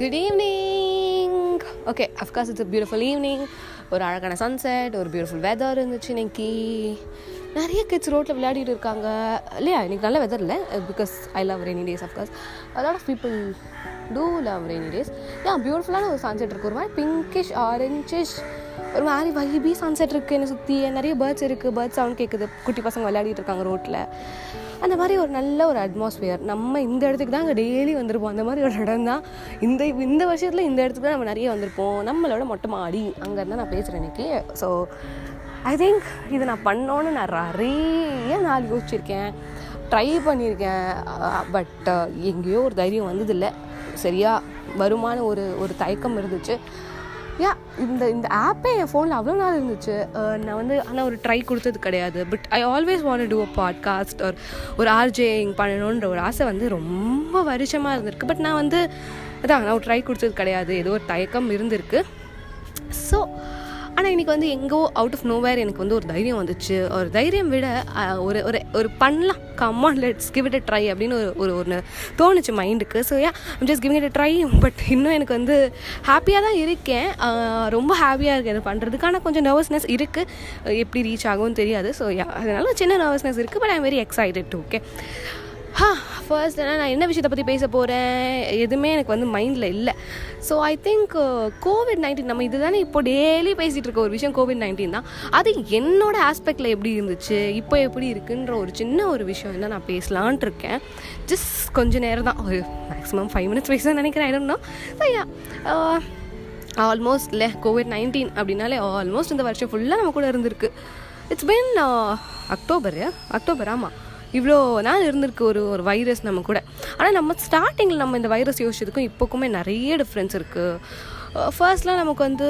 Good evening okay of course it's beautiful evening ஒரு அழகான sunset ஒரு பியூட்டிஃபுல் வெதர் இருந்துச்சு இன்னைக்கு. நிறைய கிட்ஸ் ரோட்டில் விளையாடிட்டு இருக்காங்க. இல்லையா இன்னைக்கு நல்ல வெதர் இல்லை? Because I love rainy days of course lot of people do love rainy days yeah பியூட்டிஃபுல்லான ஒரு சன்செட் இருக்குது ஒரு மாதிரி பிங்கிஷ் ஆரஞ்சிஷ் ஒரு மாதிரி வைபி சன்செட் இருக்குது என்னை சுற்றி நிறைய பேர்ட்ஸ் இருக்குது பேர்ட்ஸ் சவுண்ட் கேட்குது குட்டி பசங்க விளையாடிட்டு இருக்காங்க ரோட்டில் அந்த மாதிரி ஒரு நல்ல ஒரு அட்மாஸ்பியர் நம்ம இந்த இடத்துக்கு தான் அங்கே டெய்லி வந்திருப்போம். அந்த மாதிரி ஒரு இடம் தான். இந்த இந்த வருஷத்தில் இந்த இடத்துக்கு தான் நம்ம நிறைய வந்திருப்போம். நம்மளோட மொட்டை மாடி அங்கே இருந்தால் நான் பேசுகிறேன் இன்றைக்கி ஸோ ஐ திங்க் இது நான் பண்ணோன்னு நான் நிறைய நாள் யோசிச்சிருக்கேன். ட்ரை பண்ணியிருக்கேன் பட் எங்கேயோ ஒரு தைரியம் வந்ததில்லை. சரியாக வருமான ஒரு ஒரு தயக்கம் இருந்துச்சு. யா இந்த இந்த ஆப்பே என் ஃபோனில் அவ்வளோ நாள் இருந்துச்சு. நான் வந்து ஆனால் ஒரு ட்ரை கொடுத்தது கிடையாது. But I always want to a podcast ஒரு ஒரு ஆர்ஜேயிங் பண்ணணுன்ற ஒரு ஆசை வந்து ரொம்ப வருஷமாக இருந்திருக்கு. பட் நான் வந்து அதான் நான் ஒரு ட்ரை கொடுத்தது கிடையாது. ஏதோ ஒரு தயக்கம் இருந்திருக்கு. ஸோ ஆனால் இன்றைக்கி வந்து எங்கோ அவுட் ஆஃப் நோவேர் எனக்கு வந்து ஒரு தைரியம் வந்துச்சு. ஒரு தைரியம் விட ஒரு ஒரு ஒரு பண்ணலாம். Come on let's give it a try அப்படின்னு ஒரு ஒரு ஒன்று தோணுச்சு மைண்டுக்கு so yeah I'm just giving it a try but இன்னும் எனக்கு வந்து ஹாப்பியாக தான் இருக்கேன். ரொம்ப ஹாப்பியாக இருக்கேன் இது பண்ணுறதுக்கான கொஞ்சம் நர்வஸ்னஸ் இருக்குது எப்படி ரீச் ஆகும்னு தெரியாது. ஸோ யா அதனால சின்ன நர்வஸ்னஸ் இருக்குது but I'm very excited okay ha first நான் என்ன விஷயத்தை பற்றி பேச போகிறேன் எதுவுமே எனக்கு வந்து மைண்டில் இல்லை. So I think COVID nineteen நம்ம இதுதானே இப்போ டெய்லி பேசிகிட்டு இருக்க ஒரு விஷயம் கோவிட் நைன்டீன் தான். அது என்னோட ஆஸ்பெக்டில் எப்படி இருந்துச்சு இப்போ எப்படி இருக்குன்ற ஒரு சின்ன ஒரு விஷயம் என்ன நான் பேசலான்ட்டு இருக்கேன். ஜஸ்ட் கொஞ்ச நேரம் தான். ஒரு மேக்ஸிமம் ஃபைவ் மினிட்ஸ் பேச நினைக்கிறேன் இடம்னா ஆல்மோஸ்ட் இல்லை கோவிட் நைன்டீன் அப்படின்னாலே ஆல்மோஸ்ட் இந்த வருஷம் ஃபுல்லாக நம்ம கூட இருந்திருக்கு. இட்ஸ் பின் அக்டோபர் அக்டோபர் ஆமாம் இவ்வளோ நாள் இருந்திருக்கு ஒரு ஒரு வைரஸ் நம்ம கூட. ஆனால் நம்ம ஸ்டார்டிங்கில் நம்ம இந்த வைரஸ் யோசிச்சதுக்கும் இப்போக்குமே நிறைய டிஃப்ரென்ஸ் இருக்குது ஃபர்ஸ்ட்லாம் நமக்கு வந்து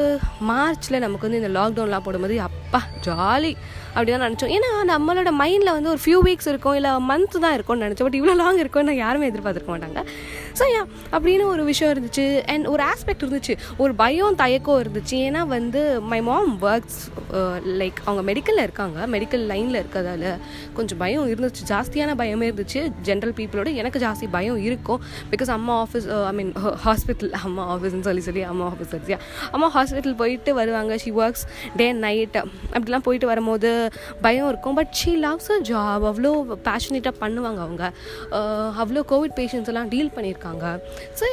மார்ச்சில் நமக்கு வந்து இந்த லாக்டவுன்லாம் போடும்போது அப்பா ஜாலி அப்படி தான் நினச்சோம். ஏன்னா நம்மளோட மைண்டில் வந்து ஒரு ஃபியூ வீக்ஸ் இருக்கும் இல்லை மந்த் தான் இருக்கும்னு நினச்சோம். பட் இவ்வளோ லாங் இருக்கும்னு யாருமே எதிர்பார்த்துருக்க மாட்டாங்க. ஸோ யா அப்படின்னு ஒரு விஷயம் இருந்துச்சு. அண்ட் ஒரு ஆஸ்பெக்ட் இருந்துச்சு. ஒரு பயம் தயக்கம் இருந்துச்சு. ஏன்னா வந்து மை மாம் ஒர்க்ஸ் லைக் அவங்க மெடிக்கலில் இருக்காங்க. மெடிக்கல் லைனில் இருக்கிறதால கொஞ்சம் பயம் இருந்துச்சு. ஜாஸ்தியான பயமே இருந்துச்சு. ஜென்ரல் பீப்புளோட எனக்கு ஜாஸ்தி பயம் இருக்கும். பிகாஸ் அம்மா ஆஃபீஸ் ஐ மீன் ஹாஸ்பிட்டல் அம்மா ஆஃபீஸ்னு சொல்லி சொல்லி அம்மா ஆஃபீஸ் வச்சியா அம்மா ஹாஸ்பிட்டல் போயிட்டு வருவாங்க. She works day and night அப்படிலாம் போயிட்டு வரும்போது பயம் இருக்கும். But she loves a job அவ்வளோ பேஷனேட்டாக பண்ணுவாங்க அவங்க. Uh, அவ்வளோ கோவிட் பேஷண்ட்ஸ் எல்லாம் டீல் பண்ணியிருக்காங்க. ஸோ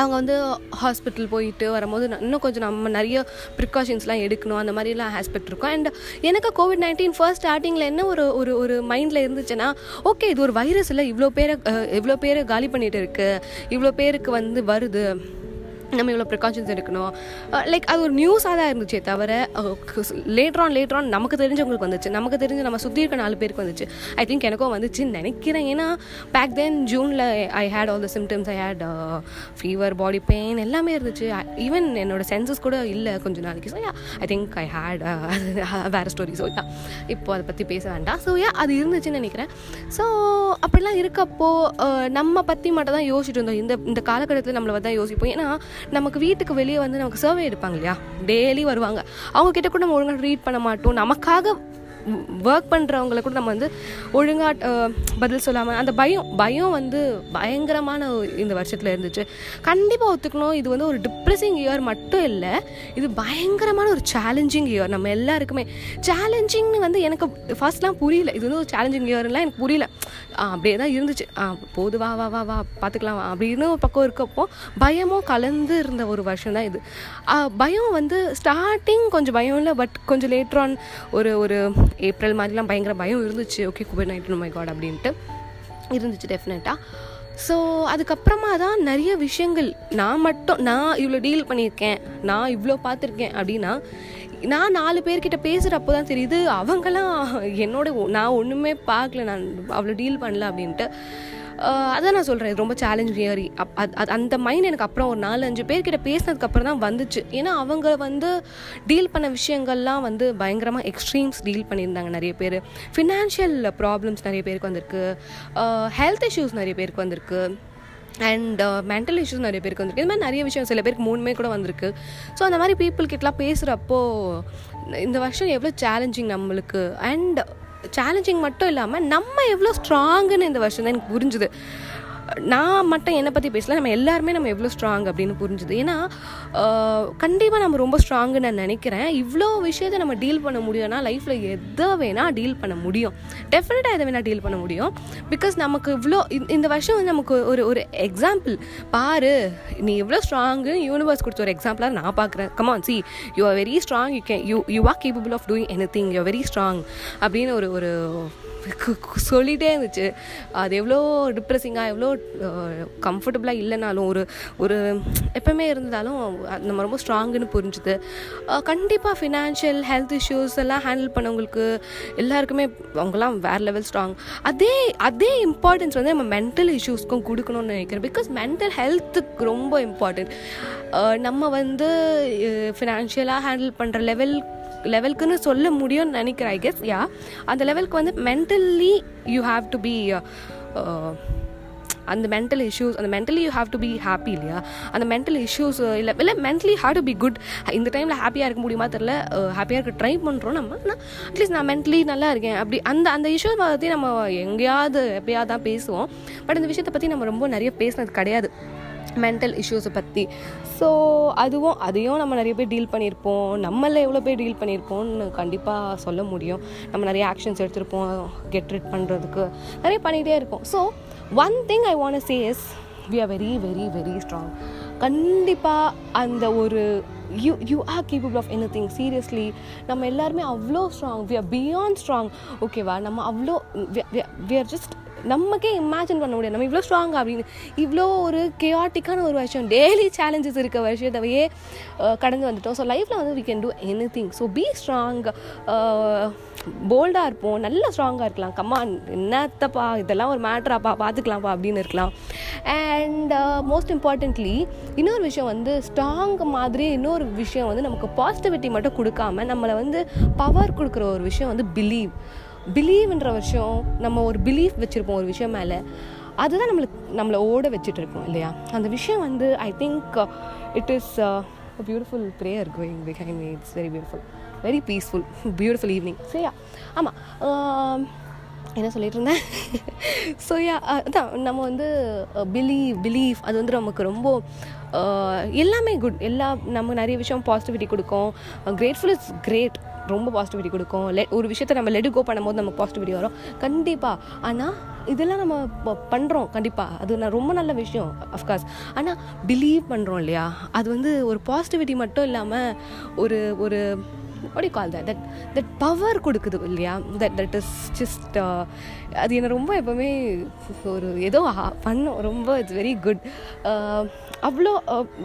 அவங்க வந்து ஹாஸ்பிட்டல் போயிட்டு வரும்போது இன்னும் கொஞ்சம் நம்ம நிறைய ப்ரிகாஷன்ஸ்லாம் எடுக்கணும். அந்த மாதிரிலாம் ஆஸ்பெக்ட் இருக்கும். அண்ட் எனக்கு கோவிட் நைன்டீன் ஃபர்ஸ்ட் ஸ்டார்டிங்கில் என்ன ஒரு ஒரு ஒரு மைண்டில் இருந்துச்சுன்னா ஓகே இது ஒரு வைரஸ் இல்லை. இவ்வளோ பேரை இவ்வளோ பேரை காலி பண்ணிகிட்டு இருக்குது இவ்வளோ பேருக்கு வந்து வருது. நம்ம இவ்வளோ ப்ரிகாஷன்ஸ் எடுக்கணும். லைக் அது ஒரு நியூஸாக தான் இருந்துச்சே தவிர லேட்ரான் லேட்ரான் நமக்கு தெரிஞ்சவங்களுக்கு வந்துச்சு. நமக்கு தெரிஞ்ச நம்ம சுற்றி இருக்க நாலு பேருக்கு வந்துச்சு. ஐ திங்க் எனக்கும் வந்துச்சுன்னு நினைக்கிறேன். ஏன்னா back then ஜூனில் I had all the symptoms I had fever body pain எல்லாமே இருந்துச்சு. ஈவன் என்னோட சென்சஸ் கூட இல்லை கொஞ்சம் நாளைக்கு. So yeah I think I had வேறு ஸ்டோரி ஸோ யா இப்போ அதை பற்றி பேச வேண்டாம். ஸோ யா அது இருந்துச்சுன்னு நினைக்கிறேன். ஸோ அப்படிலாம் இருக்கப்போ நம்ம பற்றி மட்டும் தான் யோசிச்சுட்டு இருந்தோம். இந்த இந்த காலகட்டத்தில் நம்மளை தான் யோசிப்போம். ஏன்னா நமக்கு வீட்டுக்கு வெளியே வந்து நமக்கு சர்வே எடுப்பாங்க இல்லையா? டெய்லி வருவாங்க. அவங்க கிட்ட கூட நம்ம ஒழுங்காக ரீட் பண்ண மாட்டோம். நமக்காக ஒர்க் பண்ணுறவங்கள கூட நம்ம வந்து ஒழுங்காக பதில் சொல்லாமல் அந்த பயம் பயம் வந்து பயங்கரமான இந்த வருஷத்தில் இருந்துச்சு. கண்டிப்பாக ஒத்துக்கணும். இது வந்து ஒரு டிப்ரெஸிங் இயர் மட்டும் இல்லை இது பயங்கரமான ஒரு சேலஞ்சிங் இயர் நம்ம எல்லாருக்குமே. சேலஞ்சிங்னு வந்து எனக்கு ஃபர்ஸ்ட்லாம் புரியல. இது வந்து ஒரு சேலஞ்சிங் இயர்லாம் எனக்கு புரியல. அப்படியே தான் இருந்துச்சு. போது வா வா வா வா பார்த்துக்கலாம் வா அப்படின்னு ஒரு பக்கம் இருக்கப்போ பயமும் கலந்து இருந்த ஒரு வருஷம் தான் இது. பயம் வந்து ஸ்டார்டிங் கொஞ்சம் பயம் இல்லை பட் கொஞ்சம் லேட்ரான் ஒரு ஒரு ஏப்ரல் மாதிரிலாம் பயங்கர பயம் இருந்துச்சு. Okay COVID nineteen my god அப்படின்ட்டு இருந்துச்சு டெஃபினட்டாக ஸோ அதுக்கப்புறமா தான் நிறைய விஷயங்கள் நான் மட்டும் நான் இவ்வளோ டீல் பண்ணியிருக்கேன் நான் இவ்வளோ பார்த்துருக்கேன் அப்படின்னா நான் நாலு பேர்கிட்ட பேசுகிறப்போ தான் தெரியுது அவங்களாம் என்னோட நான் ஒன்றுமே பார்க்கல நான் அவ்வளோ டீல் பண்ணல அப்படின்ட்டு. அதான் நான் சொல்கிறேன் ரொம்ப சேலஞ்ச் வியரி அப் அது அந்த மைண்ட் எனக்கு அப்புறம் ஒரு நாலு அஞ்சு பேர்கிட்ட பேசினதுக்கப்புறம் தான் வந்துச்சு. ஏன்னா அவங்க வந்து டீல் பண்ண விஷயங்கள்லாம் வந்து பயங்கரமாக எக்ஸ்ட்ரீம்ஸ் டீல் பண்ணியிருந்தாங்க நிறைய பேர். ஃபினான்ஷியல் ப்ராப்ளம்ஸ் நிறைய பேருக்கு வந்திருக்கு. ஹெல்த் இஷ்யூஸ் நிறைய பேருக்கு வந்திருக்கு. அண்ட் மென்டல் இஷ்யூஸ் நிறைய பேருக்கு வந்திருக்கு. இது மாதிரி நிறைய விஷயம் சில பேருக்கு மூணுமே கூட வந்திருக்கு. ஸோ அந்த மாதிரி பீப்புள் கிட்டலாம் பேசுகிறப்போ இந்த வருஷம் எவ்வளோ சேலஞ்சிங் நம்மளுக்கு. அண்ட் சேலஞ்சிங் மட்டும் இல்லாமல் நம்ம எவ்வளோ ஸ்ட்ராங்குன்னு இந்த வருஷம் தான் எனக்கு புரிஞ்சுது. நான் மட்டும் என்னை பற்றி பேசல நம்ம எல்லாருமே நம்ம எவ்வளோ ஸ்ட்ராங் அப்படின்னு புரிஞ்சுது. ஏன்னா கண்டிப்பாக நம்ம ரொம்ப ஸ்ட்ராங்கு நான் நினைக்கிறேன். இவ்வளோ விஷயத்தை நம்ம டீல் பண்ண முடியும்னா லைஃப்பில் எதை வேணால் டீல் பண்ண முடியும். டெஃபினட்டாக எதை வேணால் டீல் பண்ண முடியும். பிகாஸ் நமக்கு இவ்வளோ இந்த வருஷம் வந்து நமக்கு ஒரு ஒரு எக்ஸாம்பிள் பாரு நீ எவ்வளோ ஸ்ட்ராங்கு யூனிவர்ஸ் கொடுத்த ஒரு எக்ஸாம்பிளாக நான் பார்க்குறேன். Come on see you are very strong you can you you are capable of doing anything you very strong அப்படின்னு ஒரு ஒரு சொல்லிகிட்டே இருந்துச்சு. அது எவ்வளோ டிப்ரெஸிங்காக எவ்வளோ கம்ஃபர்டபுளாக இல்லைனாலும் ஒரு ஒரு எப்பவுமே இருந்தாலும் நம்ம ரொம்ப ஸ்ட்ராங்குன்னு புரிஞ்சுது. கண்டிப்பாக ஃபினான்ஷியல் ஹெல்த் இஷ்யூஸ் எல்லாம் ஹேண்டில் பண்ணவங்களுக்கு எல்லாருக்குமே அவங்கெல்லாம் வேறு லெவல் ஸ்ட்ராங் அதே அதே இம்பார்ட்டன்ஸ் வந்து நம்ம மென்டல் இஷ்யூஸ்க்கும் கொடுக்கணும்னு நினைக்கிறேன். பிகாஸ் மென்டல் ஹெல்த்துக்கு ரொம்ப இம்பார்ட்டன்ட் நம்ம வந்து ஃபினான்ஷியலாக ஹேண்டில் பண்ணுற லெவல் லெவலுக்குன்னு சொல்ல முடியும்னு நினைக்கிறேன் ஐ கெஸ் யா அந்த லெவலுக்கு வந்து mentally you have to be அந்த மென்டல் இஷ்யூஸ் அந்த mentally you have to be happy இல்லையா? அந்த மென்டல் இஷ்யூஸ் இல்லை இல்லை mentally have to be good இந்த டைமில் ஹாப்பியாக இருக்க முடியுமா தெரில ஹாப்பியாக uh, இருக்க ட்ரை பண்ணுறோம் நம்ம. ஆனால் அட்லீஸ்ட் நான் மென்டலி நல்லா இருக்கேன். அப்படி அந்த அந்த இஷ்யூஸ் பற்றி நம்ம எங்கேயாவது எப்பயாவது தான் பேசுவோம். பட் இந்த விஷயத்தை பற்றி நம்ம ரொம்ப நிறைய பேசினது கிடையாது. மென்டல் இஷ்யூஸை பற்றி ஸோ அதுவும் அதையும் நம்ம நிறைய பேர் டீல் பண்ணியிருப்போம். நம்மள எவ்வளோ பேர் டீல் பண்ணியிருப்போம்னு கண்டிப்பாக சொல்ல முடியும். நம்ம நிறைய ஆக்ஷன்ஸ் எடுத்திருப்போம் கெட் ரிட் பண்ணுறதுக்கு நிறைய பண்ணிகிட்டே இருப்போம். So one thing I want say is we are very very very strong கண்டிப்பாக அந்த ஒரு you you are capable of anything seriously நம்ம எல்லாருமே அவ்வளோ strong we are beyond strong ஓகேவா நம்ம அவ்வளோ வி ஆர் ஜஸ்ட் நமக்கே இமேஜின் பண்ண முடியாது. நம்ம இவ்வளோ ஸ்ட்ராங் அப்படின்னு இவ்வளோ ஒரு கேஆட்டிக்கான ஒரு வருஷம் டெய்லி சேலஞ்சஸ் இருக்க வருஷத்தவையே கடந்து வந்துட்டோம். ஸோ லைஃப்பில் வந்து we can do anything so be strong போல்டாக இருப்போம். நல்ல ஸ்ட்ராங்காக இருக்கலாம். கம்மா என்னத்தப்பா இதெல்லாம் ஒரு மேட்ராப்பா பார்த்துக்கலாம்ப்பா அப்படின்னு இருக்கலாம். அண்ட் மோஸ்ட் இம்பார்ட்டண்ட்லி இன்னொரு விஷயம் வந்து ஸ்ட்ராங் மாதிரி இன்னொரு விஷயம் வந்து நமக்கு பாசிட்டிவிட்டி மட்டும் கொடுக்காம நம்மளை வந்து பவர் கொடுக்குற ஒரு விஷயம் வந்து பிலீவ் பிலீவ்ன்ற விஷயம் நம்ம ஒரு பிலீஃப் வச்சுருப்போம் ஒரு விஷயம் மேலே அதுதான் நம்மளுக்கு நம்மளை ஓட வச்சுட்டு இருக்கோம் இல்லையா? அந்த விஷயம் வந்து I think it is beautiful prayer going behind me it's very beautiful very peaceful beautiful evening சரியா ஆமாம் என்ன சொல்லிட்டு இருந்தேன்? ஸோ யா அதான். நம்ம வந்து பிலீவ் பிலீஃப் அது வந்து நமக்கு ரொம்ப எல்லாமே குட் எல்லா நம்ம நிறைய விஷயம் பாசிட்டிவிட்டி கொடுக்கும். கிரேட்ஃபுல் இஸ் கிரேட் ரொம்ப பாசிட்டிவிட்டி கொடுக்கும். லெ ஒரு விஷயத்த நம்ம லெட் கோ பண்ணும்போது நமக்கு பாசிட்டிவிட்டி வரும். கண்டிப்பாக ஆனால் இதெல்லாம் நம்ம பண்ணுறோம் கண்டிப்பாக அது நான் ரொம்ப நல்ல விஷயம் அஃப்கோர்ஸ் ஆனால் பிலீவ் பண்ணுறோம் இல்லையா? அது வந்து ஒரு பாசிட்டிவிட்டி மட்டும் இல்லாமல் ஒரு ஒரு ஒடி கால் தட் தட் தட் பவர் கொடுக்குது இல்லையா? தட் தட் இஸ் ஜஸ்ட் அது என்னை ரொம்ப எப்போவுமே ஒரு ஏதோ பண்ணும் ரொம்ப இட்ஸ் வெரி குட் அவ்வளோ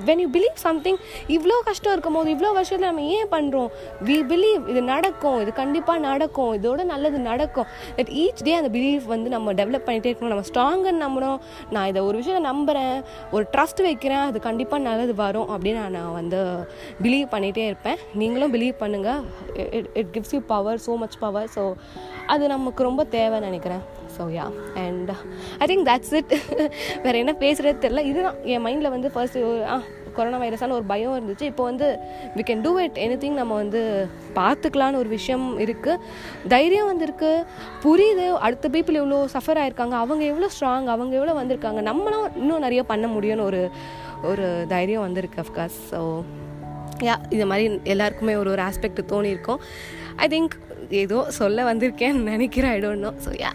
வென் யூ பிலீவ் சம்திங் இவ்வளோ கஷ்டம் இருக்கும் போது இவ்வளோ வருஷத்தில் நம்ம ஏன் பண்ணுறோம் வி பிலீவ் இது நடக்கும் இது கண்டிப்பாக நடக்கும் இதோட நல்லது நடக்கும். தட் ஈச் டே அந்த பிலீஃப் வந்து நம்ம டெவலப் பண்ணிகிட்டே இருக்கணும். நம்ம ஸ்ட்ராங்குன்னு நம்பணும் நான் இதை ஒரு விஷயத்தை நம்புகிறேன் ஒரு ட்ரஸ்ட் வைக்கிறேன் அது கண்டிப்பாக நல்லது வரும் அப்படின்னு நான் வந்து பிலீவ் பண்ணிகிட்டே இருப்பேன். நீங்களும் பிலீவ் பண்ணுங்கள் it it gives you power so much power so அது நமக்கு ரொம்ப தேவைன்னு நினைக்கிறேன். So yeah and I think that's it வேறு என்ன பேசுகிறது தெரில இதுதான். என் மைண்டில் வந்து ஃபர்ஸ்ட் ஆ கொரோனா வைரஸான ஒரு பயம் இருந்துச்சு. இப்போ வந்து we can do it anything நம்ம வந்து பார்த்துக்கலான்னு ஒரு விஷயம் இருக்குது தைரியம் வந்திருக்கு. புரியுது. அடுத்த பீப்புள் எவ்வளோ சஃபர் ஆயிருக்காங்க. அவங்க எவ்வளோ ஸ்ட்ராங் அவங்க எவ்வளோ வந்திருக்காங்க. நம்மளும் இன்னும் நிறைய பண்ண முடியும்னு ஒரு ஒரு தைரியம் வந்திருக்கு அஃப்கோர்ஸ் ஸோ யா இந்த மாதிரி எல்லாருக்குமே ஒரு ஒரு ஆஸ்பெக்ட் தோணியிருக்கும் ஐ திங்க் ஏதோ சொல்ல வந்திருக்கேன்னு நினைக்கிறேன் I don't know so yeah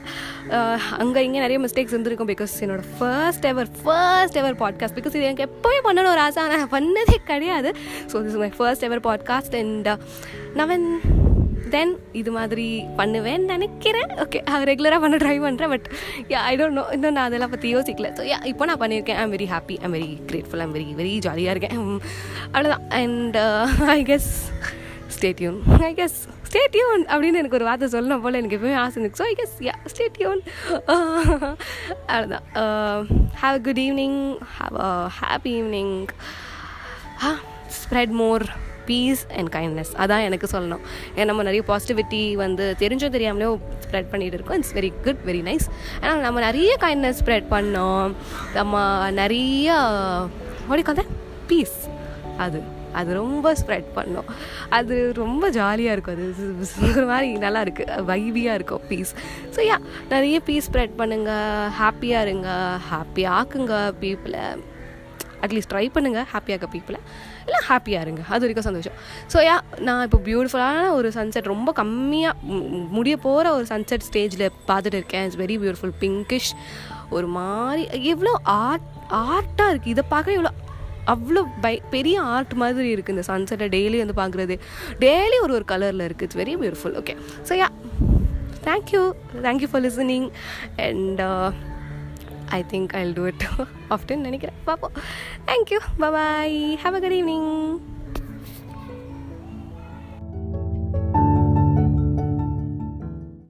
அங்கே இங்கே நிறைய மிஸ்டேக்ஸ் இருந்திருக்கும் பிகாஸ் என்னோட first ever first ever podcast because இது எனக்கு எப்போவே பண்ணணும் ஒரு ஆசை ஆனால் பண்ணதே கிடையாது. So this my first ever podcast and now and then இது மாதிரி பண்ணுவேன் நினைக்கிறேன். ஓகே ரெகுலராக பண்ண ட்ரை பண்ணுறேன் but yeah I don't know இன்னும் நான் அதெல்லாம் பற்றி யோசிக்கல. ஸோ யா இப்போ நான் பண்ணியிருக்கேன். I'm very happy I'm very grateful I'm very very ஜாலியாக இருக்கேன். அவ்வளோதான் and I guess stay tuned I guess stay tuned அப்படின்னு எனக்கு ஒரு வார்த்தை சொல்லணும் போல் எனக்கு எப்பவுமே ஆசை இருந்துச்சு so I guess yeah stay tuned அவ்வளோதான் have good evening have a happy evening spread more peace and kindness அதான் எனக்கு சொல்லணும். ஏன்னா நம்ம நிறைய பாசிட்டிவிட்டி வந்து தெரிஞ்சோ தெரியாமலே ஸ்ப்ரெட் பண்ணிகிட்டு இருக்கோம். It's very good very nice ஆனால் நம்ம நிறைய கைண்ட்னஸ் ஸ்ப்ரெட் பண்ணோம். நம்ம நிறைய ஓடிக்காத பீஸ் அது அது ரொம்ப ஸ்ப்ரெட் பண்ணோம். அது ரொம்ப ஜாலியாக இருக்கும். அது ஒரு மாதிரி நல்லா இருக்குது வைபியாக இருக்கும் பீஸ் ஸோ யா நிறைய பீஸ் ஸ்ப்ரெட் பண்ணுங்கள் ஹாப்பியாக இருங்க. ஹாப்பி ஆக்குங்க பீப்புளை அட்லீஸ்ட் ட்ரை பண்ணுங்கள் ஹாப்பியாக பீப்புளை இல்லை ஹாப்பியாக இருங்க. அது வரைக்கும் சந்தோஷம். ஸோ யா நான் இப்போ பியூட்டிஃபுல்லான ஒரு சன்செட் ரொம்ப கம்மியாக முடிய போகிற ஒரு சன்செட் ஸ்டேஜில் பார்த்துட்டு இருக்கேன். இட்ஸ் வெரி பியூட்டிஃபுல் பிங்கிஷ் ஒரு மாதிரி எவ்வளோ ஆர்ட் ஆர்ட்டாக இருக்குது இதை பார்க்க எவ்வளோ அவ்வளோ பை பெரிய ஆர்ட் மாதிரி இருக்குது இந்த சன்செட்டை டெய்லி வந்து பார்க்குறது. டெய்லி ஒரு ஒரு கலரில் இருக்குது it's very beautiful okay so yeah thank you thank you for listening and I think I will do it அப்படின்னு நினைக்கிறேன். பார்ப்போம். Thank you. Bye bye. Have a good evening.